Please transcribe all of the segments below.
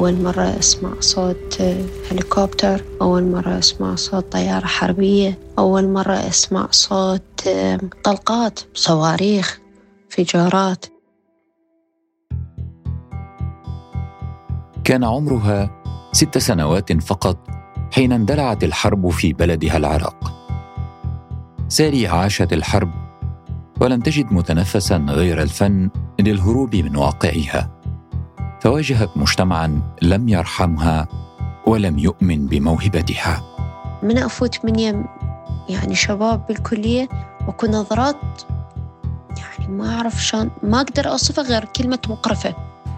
أول مرة أسمع صوت هليكوبتر أول مرة أسمع صوت طيارة حربية أول مرة أسمع صوت طلقات صواريخ انفجارات كان عمرها ست سنوات فقط حين اندلعت الحرب في بلدها العراق. سالي عاشت الحرب ولم تجد متنفسا غير الفن للهروب من واقعها. فواجهت مجتمعا لم يرحمها ولم يؤمن بموهبتها. من أفوت من يم يعني شباب بالكلية وكو نظرات يعني ما أعرف شلون ما أقدر أوصفها غير كلمة مقرفة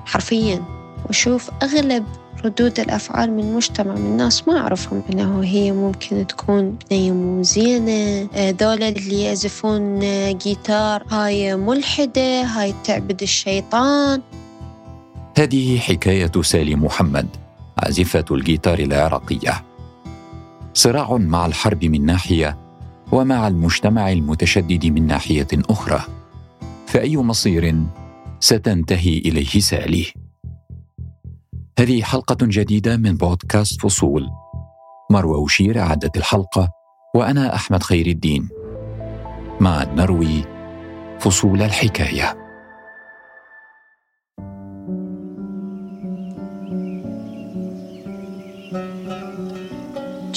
حرفيا. وأشوف أغلب ردود الأفعال من المجتمع من الناس ما أعرفهم أنه هي ممكن تكون بنية مو زينة دولة اللي يعزفون جيتار هاي ملحدة هاي تعبد الشيطان. هذه حكاية سالي محمد عازفة الجيتار العراقية. صراع مع الحرب من ناحية ومع المجتمع المتشدد من ناحية أخرى. فأي مصير ستنتهي إليه سالي. هذه حلقة جديدة من بودكاست فصول. مروى وشير أعدت الحلقة وأنا أحمد خير الدين. مع نروي فصول الحكاية.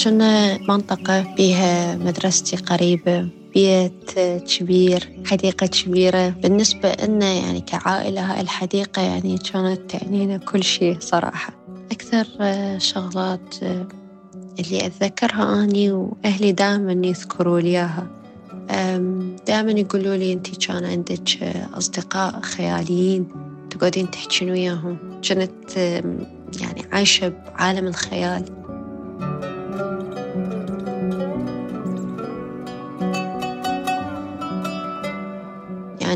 كنا منطقة بها مدرستي قريبة بيت كبير حديقة كبيرة. بالنسبة لنا يعني كعائلة هاي الحديقة يعني كانت تعني لنا كل شيء صراحة. أكثر شغلات اللي أتذكرها أني وأهلي دائما يذكروا لي إياها. دائما يقولوا لي أنت كان عندك أصدقاء خياليين تقعدين تحكين وياهم. كنت يعني عايشة بعالم الخيال.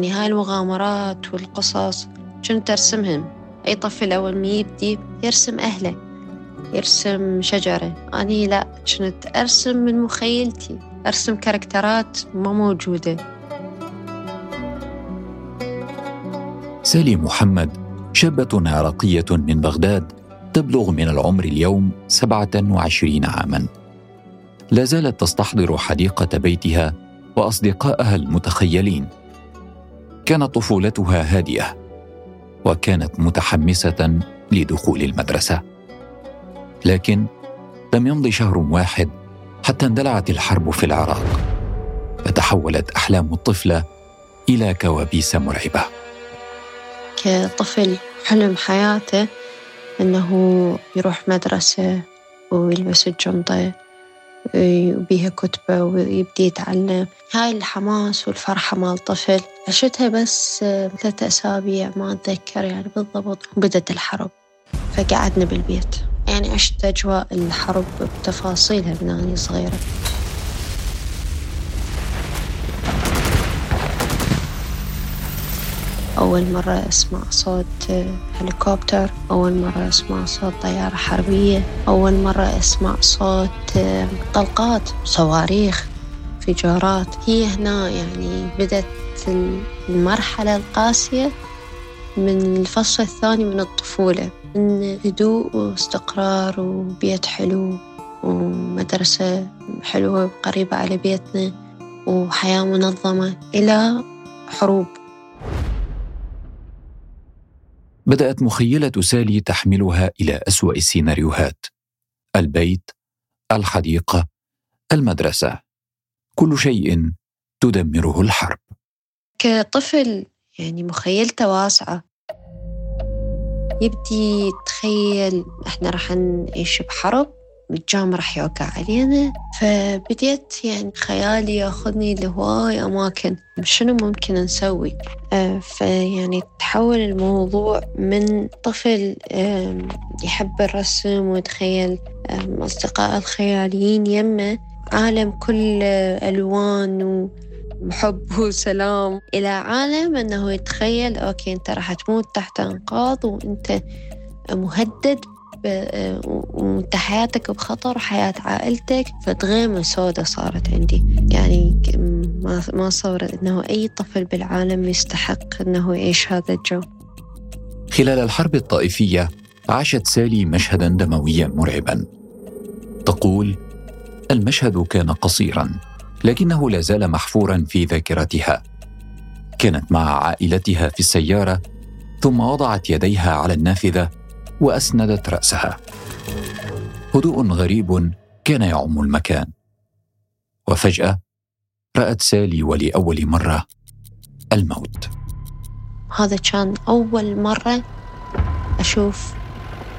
يعني هاي المغامرات والقصص كنت أرسمهم أي طفل أول ما يبدي يرسم أهله يرسم شجرة. أني لا كنت أرسم من مخيلتي. أرسم كاركترات ما موجودة. سالي محمد شابة عراقية من بغداد تبلغ من العمر اليوم 27 عاما. لا زالت تستحضر حديقة بيتها وأصدقائها المتخيلين. كانت طفولتها هادئه وكانت متحمسة لدخول المدرسة. لكن لم يمض شهر واحد حتى اندلعت الحرب في العراق. فتحولت أحلام الطفلة إلى كوابيس مرعبة. كطفل حلم حياته إنه يروح مدرسة ويلبس الجنطة وبيها كتبة ويبدي يتعلم. هاي الحماس والفرحة مال طفل. عشتها بس ثلاثة أسابيع ما أتذكر يعني بالضبط. وبدت الحرب. فقعدنا بالبيت. يعني عشت أجواء الحرب بتفاصيلها من أنا صغيرة. أول مرة أسمع صوت هليكوبتر أول مرة أسمع صوت طيارة حربية أول مرة أسمع صوت طلقات صواريخ انفجارات هي هنا يعني بدت المرحلة القاسية من الفصل الثاني من الطفولة من هدوء واستقرار وبيت حلو ومدرسة حلوة قريبة على بيتنا وحياة منظمة إلى حروب. بدأت مخيلة سالي تحملها إلى أسوأ السيناريوهات البيت الحديقة المدرسة. كل شيء تدمره الحرب. كطفل يعني مخيلته واسعة. يبدي يتخيل إحنا راح نعيش بحرب؟ الجام راح يوقع علينا. فبديت يعني خيالي ياخذني لهواي أماكن. شنو ممكن نسوي؟ آه، فيعني تحول الموضوع من طفل يحب الرسم ويتخيل أصدقاء الخياليين يمه عالم كل ألوان وحب وسلام. إلى عالم أنه يتخيل أوكي أنت راح تموت تحت أنقاض وأنت مهدد. وانت حياتك بخطر حياة عائلتك فتغيمة سودة صارت عندي. يعني ما ما صور إنه أي طفل بالعالم يستحق إنه يعيش هذا الجو. خلال الحرب الطائفية عاشت سالي مشهدا دمويا مرعبا. تقول المشهد كان قصيرا لكنه لا زال محفورا في ذاكرتها. كانت مع عائلتها في السيارة ثم وضعت يديها على النافذة وأسندت رأسها. هدوء غريب كان يعم المكان. وفجأة رأت سالي ولأول مرة الموت. هذا كان أول مرة أشوف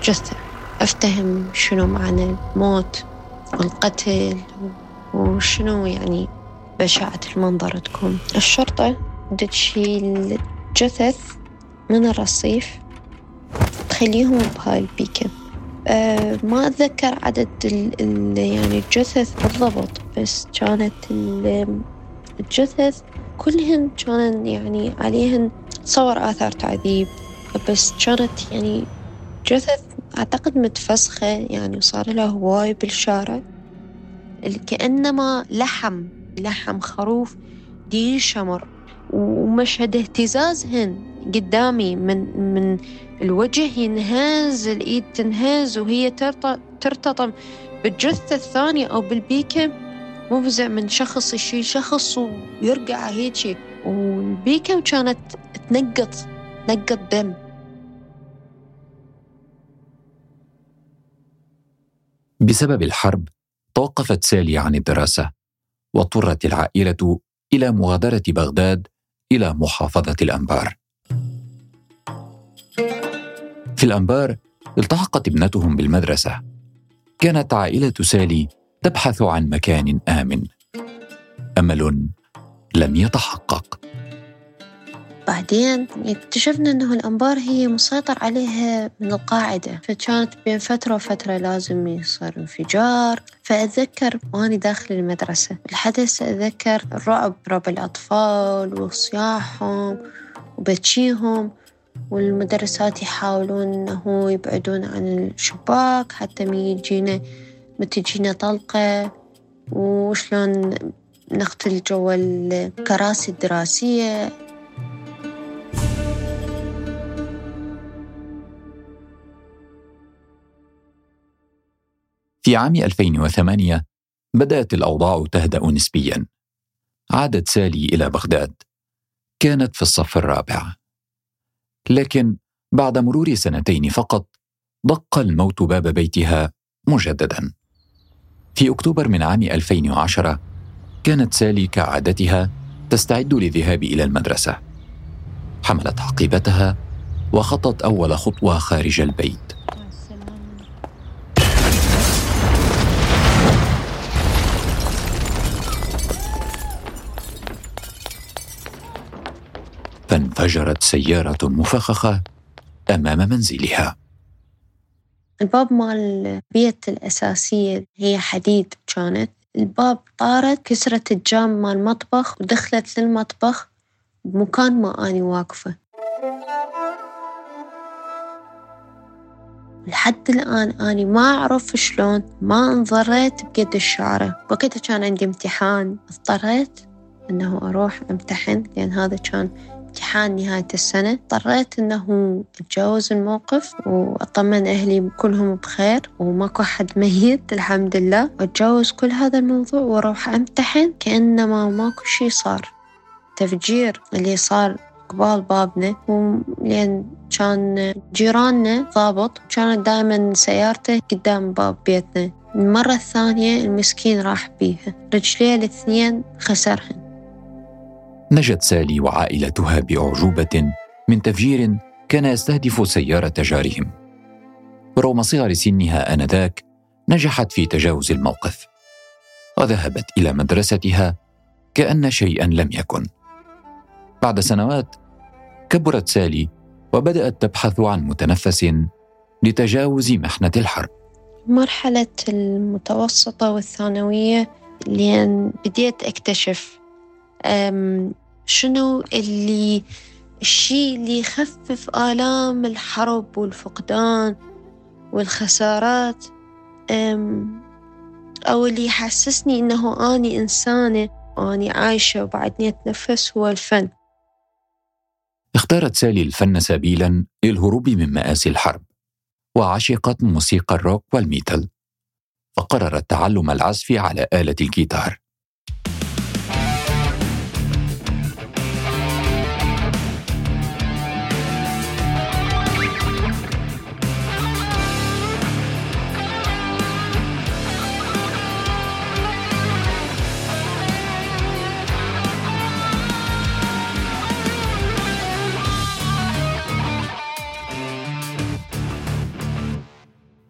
جثه أفتهم شنو معنى الموت والقتل وشنو يعني بشاعة المنظر تكون. الشرطة تشيل جثث من الرصيف تخليهم بهاي البيكة أه ما أتذكر عدد ال ال يعني الجثث بالضبط بس كانت الجثث كلهن كان يعني عليهن صور آثار تعذيب بس كانت يعني جثث أعتقد متفسخة يعني وصار لها هواي بالشارع. كأنما لحم لحم خروف دي شمر ومشهد اهتزازهن. قدامي من من الوجه ينهز الإيد تنهز وهي ترتطم بالجثة الثانية أو بالبيكة. مفزع من شخص يشيل شخص ويرقع هيجي. والبيكة كانت تنقط تنقط دم. بسبب الحرب توقفت سالي عن الدراسة واضطرت العائلة إلى مغادرة بغداد إلى محافظة الأنبار. في الأنبار التحقت ابنتهم بالمدرسة. كانت عائلة سالي تبحث عن مكان آمن. أمل لم يتحقق. بعدين اكتشفنا أنه الأنبار هي مسيطر عليها من القاعدة فكانت بين فترة وفترة لازم يصير انفجار. فأتذكر وأني داخل المدرسة الحدث أتذكر الرعب رعب الأطفال وصياحهم وبتشيهم والمدرسات يحاولون أنه يبعدون عن الشباك حتى ما يجينا ما تجينا طلقة. وشلون نقتل جوا الكراسي الدراسية. في عام 2008 بدأت الأوضاع تهدأ نسبيا. عادت سالي إلى بغداد. كانت في الصف الرابع. لكن بعد مرور سنتين فقط دق الموت باب بيتها مجددا. في أكتوبر من عام 2010 كانت سالي كعادتها تستعد للذهاب إلى المدرسة. حملت حقيبتها وخطت أول خطوة خارج البيت. فانفجرت سيارة مفخخة أمام منزلها. الباب مال البيت الأساسية هي حديد كانت الباب طارت كسرت الجام مال المطبخ ودخلت للمطبخ بمكان ما أني واقفة. لحد الآن أني ما أعرف شلون ما انضريت بقد الشعرة. وقتها كان عندي امتحان اضطريت أنه أروح أمتحن لأن هذا كان امتحان نهاية السنة اضطريت أنه أتجاوز الموقف وأطمن أهلي كلهم بخير وماكو أحد ميت الحمد لله. وأتجاوز كل هذا الموضوع وأروح أمتحن كأنما ماكو شي صار. تفجير اللي صار قبال بابنا لأن كان جيراننا ضابط كانت دائما سيارته قدام باب بيتنا. المرة الثانية المسكين راح بيها. رجليه الاثنين خسرهن. نجت سالي وعائلتها باعجوبه من تفجير كان يستهدف سيارة جارهم. ورغم صغر سنها آنذاك نجحت في تجاوز الموقف. وذهبت إلى مدرستها كأن شيئا لم يكن. بعد سنوات كبرت سالي وبدأت تبحث عن متنفس لتجاوز محنة الحرب. مرحلة المتوسطة والثانوية لين بديت أكتشف شنو اللي الشيء اللي يخفف آلام الحرب والفقدان والخسارات أو اللي يحسسني إنه أني إنسانة وأني عايشة وبعدني أتنفس هو الفن. اختارت سالي الفن سبيلا للهروب من مآسي الحرب وعشقت موسيقى الروك والميتال فقررت تعلم العزف على آلة الجيتار.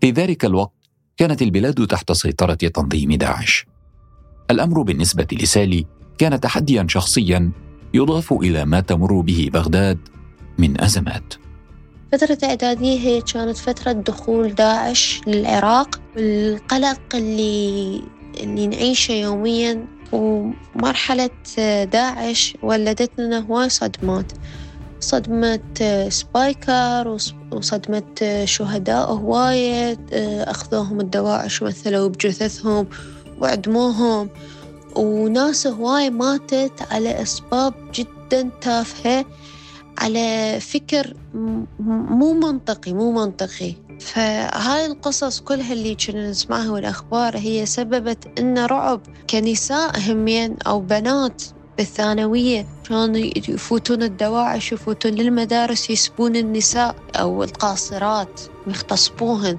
في ذلك الوقت كانت البلاد تحت سيطرة تنظيم داعش. الأمر بالنسبة لسالي كان تحديا شخصيا يضاف إلى ما تمر به بغداد من أزمات. فترة إعدادية هي كانت فترة دخول داعش للعراق والقلق اللي اللي نعيشه يوميا ومرحلة داعش ولدت لنا هواي صدمات صدمة سبايكر وصدمة شهداء هواية أخذوهم الدواعش ومثلوا بجثثهم وعدموهم. وناس هواي ماتت على أسباب جدا تافهة على فكر مو منطقي مو منطقي. فهاي القصص كلها اللي كنا نسمعها والأخبار هي سببت إن رعب كنساء همين أو بنات بالثانوية. كانوا يفوتون الدواعش يفوتون للمدارس يسبون النساء أو القاصرات ويغتصبوهن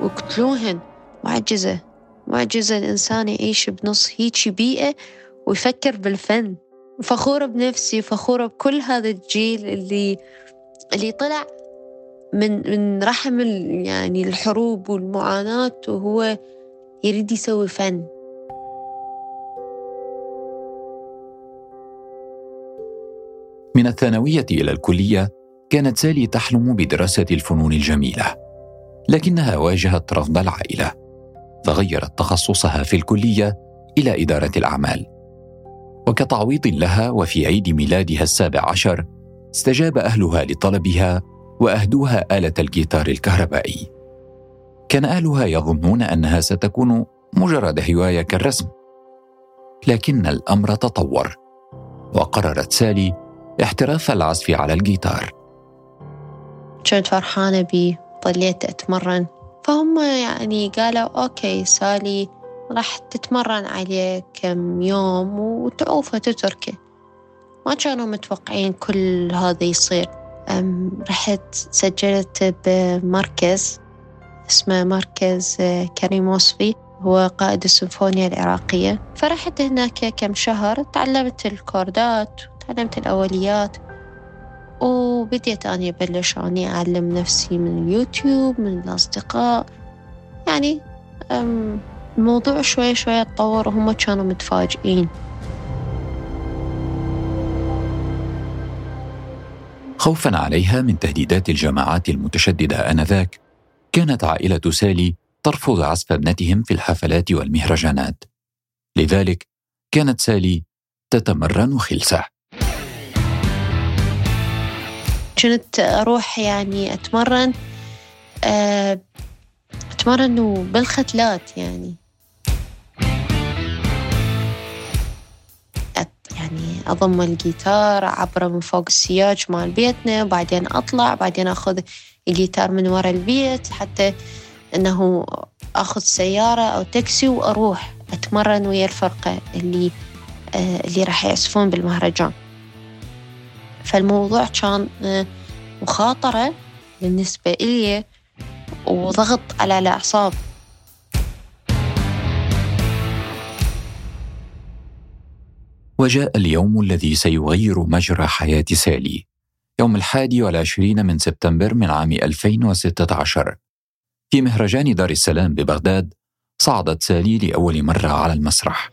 ويقتلوهن معجزة معجزة الإنسان يعيش بنص هيجي بيئة ويفكر بالفن. فخورة بنفسي فخورة بكل هذا الجيل اللي اللي طلع من من رحم يعني الحروب والمعاناة وهو يريد يسوي فن. من الثانوية إلى الكلية كانت سالي تحلم بدراسة الفنون الجميلة لكنها واجهت رفض العائلة فغيرت تخصصها في الكلية إلى إدارة الأعمال. وكتعويض لها وفي عيد ميلادها السابع عشر استجاب أهلها لطلبها وأهدوها آلة الجيتار الكهربائي. كان أهلها يظنون أنها ستكون مجرد هواية كالرسم لكن الأمر تطور وقررت سالي احتراف العزف على الجيتار. كنت فرحانة بيه ظليت أتمرن. فهم يعني قالوا okay سالي راح تتمرن عليه كم يوم وتعوفه تتركه ما كانوا متوقعين كل هذا يصير. رحت سجلت بمركز اسمه مركز كريم وصفي. هو قائد السيمفونيا العراقية. فرحت هناك كم شهر تعلمت الكوردات تعلمت الأوليات. وبديت أني أبلش أني أعلم نفسي من اليوتيوب من الأصدقاء. يعني الموضوع شوي شوي تطور وهم كانوا متفاجئين. خوفا عليها من تهديدات الجماعات المتشددة آنذاك. كانت عائلة سالي ترفض عزف ابنتهم في الحفلات والمهرجانات. لذلك كانت سالي تتمرن خلسة. كنت أروح يعني أتمرن آه، أتمرن بالختلات يعني. يعني أضم الجيتار عبره من فوق السياج مال بيتنا وبعدين أطلع بعدين أخذ الجيتار من ورا البيت حتى أنه أخذ سيارة أو تاكسي وأروح أتمرن ويا الفرقة اللي آه، اللي راح يعزفون بالمهرجان. فالموضوع كان آه، مخاطرة بالنسبة إلي وضغط على الأعصاب. وجاء اليوم الذي سيغير مجرى حياة سالي. يوم الحادي والعشرين من سبتمبر من عام 2016 في مهرجان دار السلام ببغداد صعدت سالي لأول مرة على المسرح.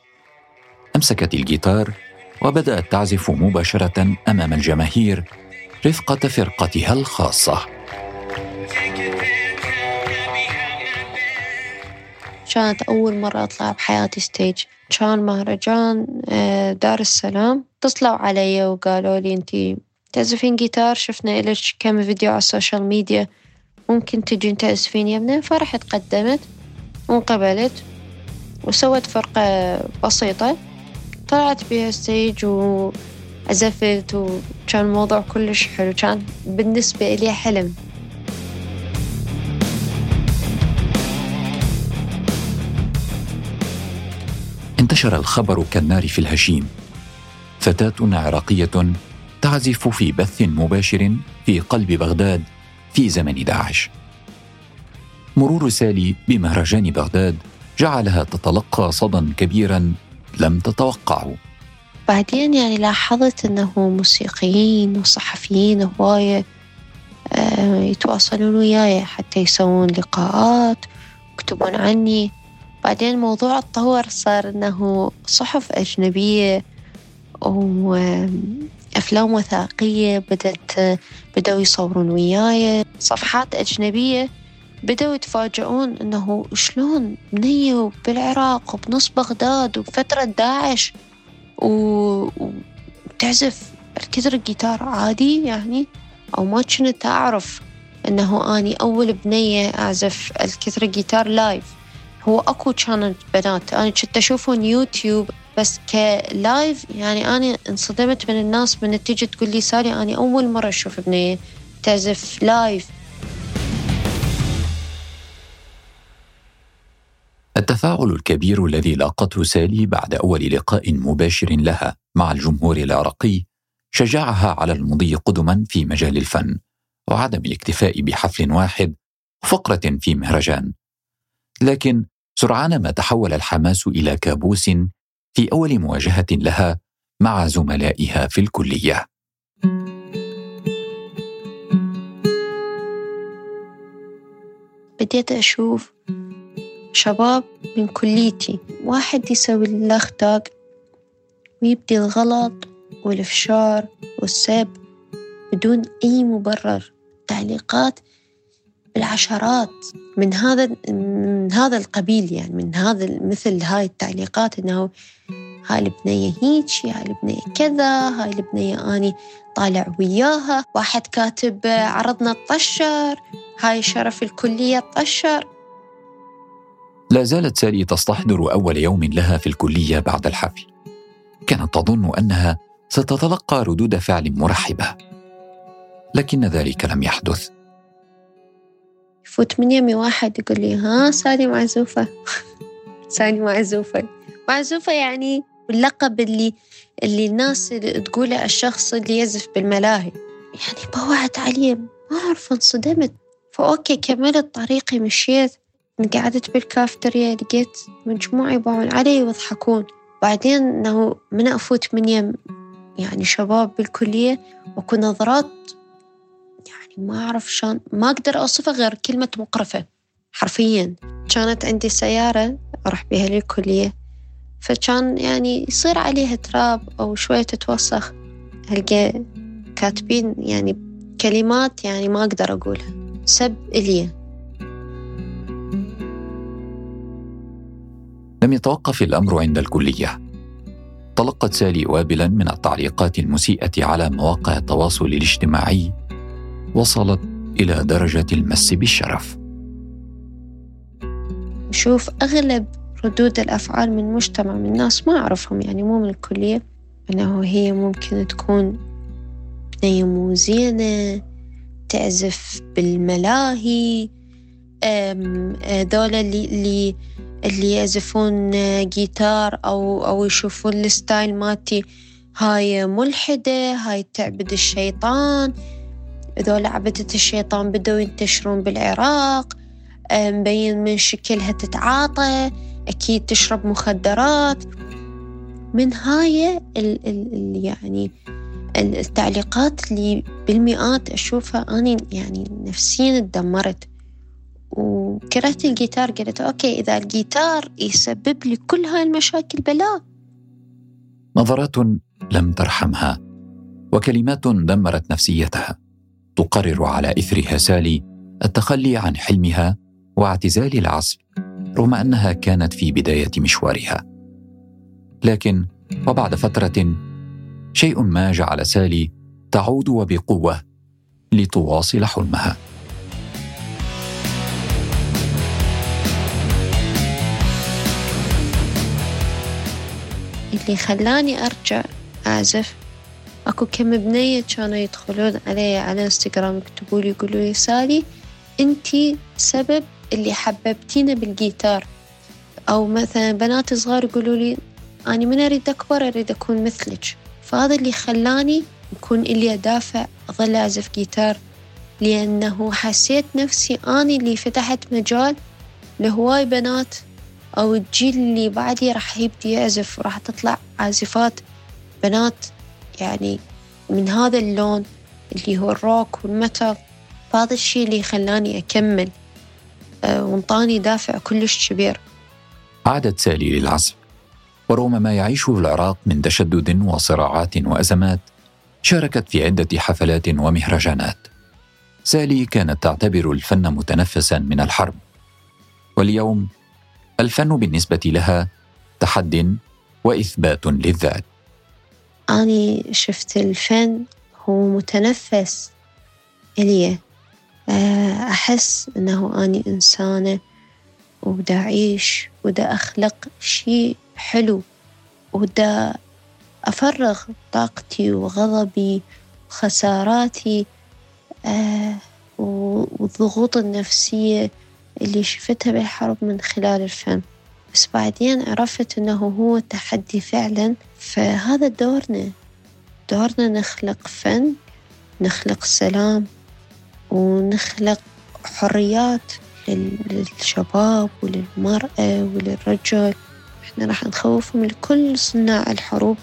أمسكت الجيتار وبدأت تعزف مباشرة أمام الجماهير رفقة فرقتها الخاصة. كانت أول مرة أطلع بحياتي stage. كان مهرجان آه، دار السلام. اتصلوا علي وقالوا لي أنتي تعزفين جيتار؟ شفنا لك كم فيديو على ال social media. ممكن تجين تعزفين يمنا فرحت قدمت وانقبلت وسوت فرقة بسيطة. طلعت بها stage وعزفت وكان الموضوع كلش حلو. كان بالنسبة إلي حلم. انتشر الخبر كالنار في الهشيم. فتاة عراقية تعزف في بث مباشر في قلب بغداد في زمن داعش. مرور سالي بمهرجان بغداد جعلها تتلقى صدى كبيرا لم تتوقعه بعدين يعني لاحظت أنه موسيقيين وصحفيين هواية آه، يتواصلون وياي حتى يسوون لقاءات يكتبون عني. بعدين الموضوع تطور صار أنه صحف أجنبية وأفلام وثائقية بدأت بدأوا يصورون وياي. صفحات أجنبية بدأوا يتفاجئون أنه شلون بنية بالعراق وبنص بغداد وبفترة داعش وتعزف الكثر الجيتار عادي يعني؟ أو ما كنت أعرف أنه أني أول بنية أعزف electric guitar live هو أكو كانت بنات. أنا كنت أشوفهم يوتيوب بس ك live يعني أنا انصدمت من الناس من تيجي تقول لي سالي أنا أول مرة أشوف بنية تعزف live التفاعل الكبير الذي لاقته سالي بعد أول لقاء مباشر لها مع الجمهور العراقي شجعها على المضي قدما في مجال الفن وعدم الاكتفاء بحفل واحد وفقرة في مهرجان. لكن سرعان ما تحول الحماس إلى كابوس في أول مواجهة لها مع زملائها في الكلية. بديت أشوف شباب من كليتي. واحد يسوي الأخطاء ويبدي الغلط والإفشار والسب بدون أي مبرر. تعليقات بالعشرات. من هذا من هذا القبيل يعني من هذا مثل هاي التعليقات إنه هاي البنية هيك هاي البنية كذا هاي البنية أني طالع وياها. واحد كاتب عرضنا الطشر هاي شرف الكلية الطشر. لا زالت سالي تستحضر أول يوم لها في الكلية بعد الحفل. كانت تظن أنها ستتلقى ردود فعل مرحبة. لكن ذلك لم يحدث. يفوت من يمي واحد يقول لي ها سالي معزوفة. سالي معزوفة. معزوفة يعني اللقب اللي اللي الناس تقوله الشخص اللي يزف بالملاهي. يعني بوعت عليه ما أعرف انصدمت. فأوكي كملت طريقي مشيت. قعدت بالكافتريا لقيت مجموعة يباعون علي ويضحكون بعدين إنه من أفوت من يم يعني شباب بالكلية وأكو نظرات يعني ما أعرف شلون ما أقدر أوصفها غير كلمة مقرفة حرفيا. كانت عندي سيارة أروح بها للكلية. فكان يعني يصير عليها تراب أو شوية تتوسخ. ألقى كاتبين يعني كلمات يعني ما أقدر أقولها. سب إلي. لم يتوقف الأمر عند الكلية. تلقت سالي وابلا من التعليقات المسيئة على مواقع التواصل الاجتماعي وصلت إلى درجة المس بالشرف. شوف أغلب ردود الأفعال من مجتمع من ناس ما أعرفهم يعني مو من الكلية أنه هي ممكن تكون بنيه مو زينة تعزف بالملاهي هذول اللي اللي يعزفون جيتار أو أو يشوفون ال style مالتي. هاي ملحدة هاي تعبد الشيطان. ذول عبدة الشيطان بدأوا ينتشرون بالعراق مبين من شكلها تتعاطى. أكيد تشرب مخدرات. من هاي ال ال يعني التعليقات اللي بالمئات أشوفها أنا يعني نفسيا تدمرت. وكرهت الجيتار قلت okay إذا الجيتار يسبب لي كل هاي المشاكل بلا. نظرات لم ترحمها وكلمات دمرت نفسيتها. تقرر على إثرها سالي التخلي عن حلمها واعتزال العزف رغم أنها كانت في بداية مشوارها. لكن وبعد فترة شيء ما جعل سالي تعود وبقوة لتواصل حلمها. اللي خلاني أرجع أعزف. أكو كم بنية كانوا يدخلون علي على إنستغرام يكتبوا لي يقولوا لي سالي أنتي سبب اللي حببتينا بالجيتار. أو مثلا بنات صغار يقولوا لي أنا من أريد أكبر أريد أكون مثلك. فهذا اللي خلاني يكون إلي دافع أظل أعزف جيتار. لأنه حسيت نفسي أنا اللي فتحت مجال لهواي بنات أو الجيل اللي بعدي راح يبدي يعزف وراح تطلع عازفات بنات. يعني من هذا اللون اللي هو الروك والمتل فهذا الشيء اللي خلاني أكمل آه، وانطاني دافع كلش كبير. عادت سالي للعزف ورغم ما يعيشه العراق من تشدد وصراعات وأزمات شاركت في عدة حفلات ومهرجانات. سالي كانت تعتبر الفن متنفسا من الحرب. واليوم الفن بالنسبة لها تحد وإثبات للذات. أني شفت الفن هو متنفس إلي آه، أحس أنه أني إنسانة ودا أعيش ودا أخلق شيء حلو ودا أفرغ طاقتي وغضبي وخساراتي آه، والضغوط النفسية اللي شفتها بالحرب من خلال الفن بس بعدين عرفت أنه هو تحدي فعلا. فهذا دورنا. دورنا نخلق فن نخلق سلام ونخلق حريات للشباب وللمرأة وللرجل. إحنا راح نخوفهم لكل صناع الحروب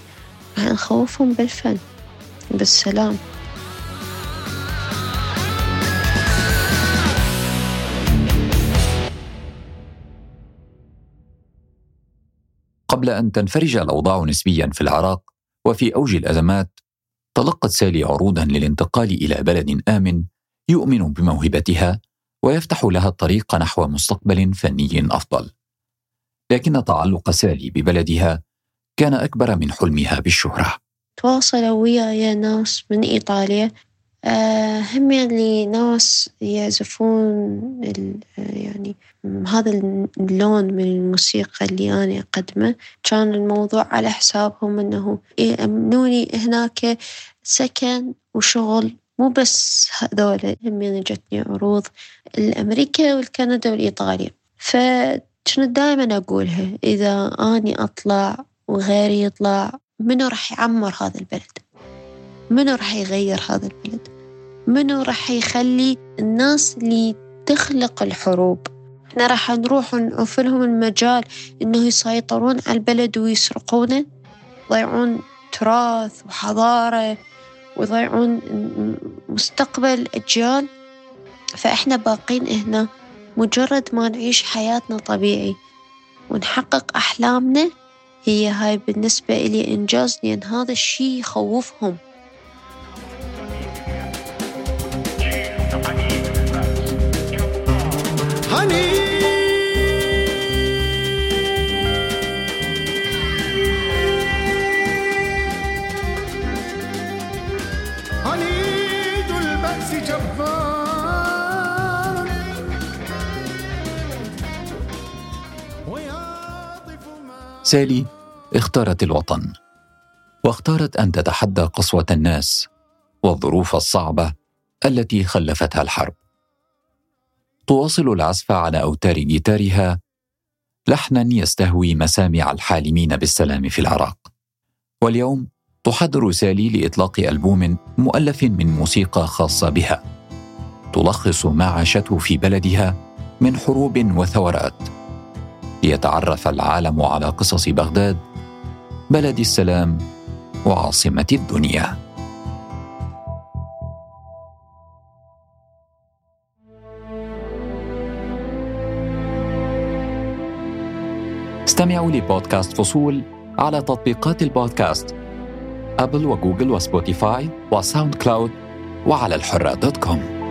راح نخوفهم بالفن بالسلام. قبل أن تنفرج الأوضاع نسبيا في العراق وفي أوج الأزمات تلقت سالي عروضا للانتقال إلى بلد آمن يؤمن بموهبتها ويفتح لها الطريق نحو مستقبل فني أفضل. لكن تعلق سالي ببلدها كان أكبر من حلمها بالشهرة. تواصلوا وياي ناس من إيطاليا هم يعني ناس يعزفون يعني هذا اللون من الموسيقى اللي أنا أقدمه. كان الموضوع على حسابهم أنه يأمنوني هناك سكن وشغل مو بس هذول هم جتني عروض الأمريكا والكندا والإيطاليا. فكنت دائما أقولها إذا أني أطلع وغيري يطلع منو راح يعمر هذا البلد؟ منو راح يغير هذا البلد؟ منو راح يخلي الناس اللي تخلق الحروب؟ إحنا راح نروح ونوفر لهم المجال إنه يسيطرون على البلد ويسرقونه؟ يضيعون تراث وحضارة ويضيعون مستقبل أجيال فإحنا باقين هنا مجرد ما نعيش حياتنا طبيعي ونحقق أحلامنا هي هاي بالنسبة إلي إنجاز لأن هذا الشي يخوفهم. سالي اختارت الوطن واختارت أن تتحدى قسوة الناس والظروف الصعبة التي خلفتها الحرب. تواصل العزف على أوتار جيتارها لحنا يستهوي مسامع الحالمين بالسلام في العراق. واليوم تحضر سالي لإطلاق ألبوم مؤلف من موسيقى خاصة بها تلخص ما عاشته في بلدها من حروب وثورات. ليتعرف العالم على قصص بغداد بلد السلام وعاصمة الدنيا. استمعوا لبودكاست فصول على تطبيقات البودكاست Apple و Google و Spotify و SoundCloud وعلى الحرة دوت كوم.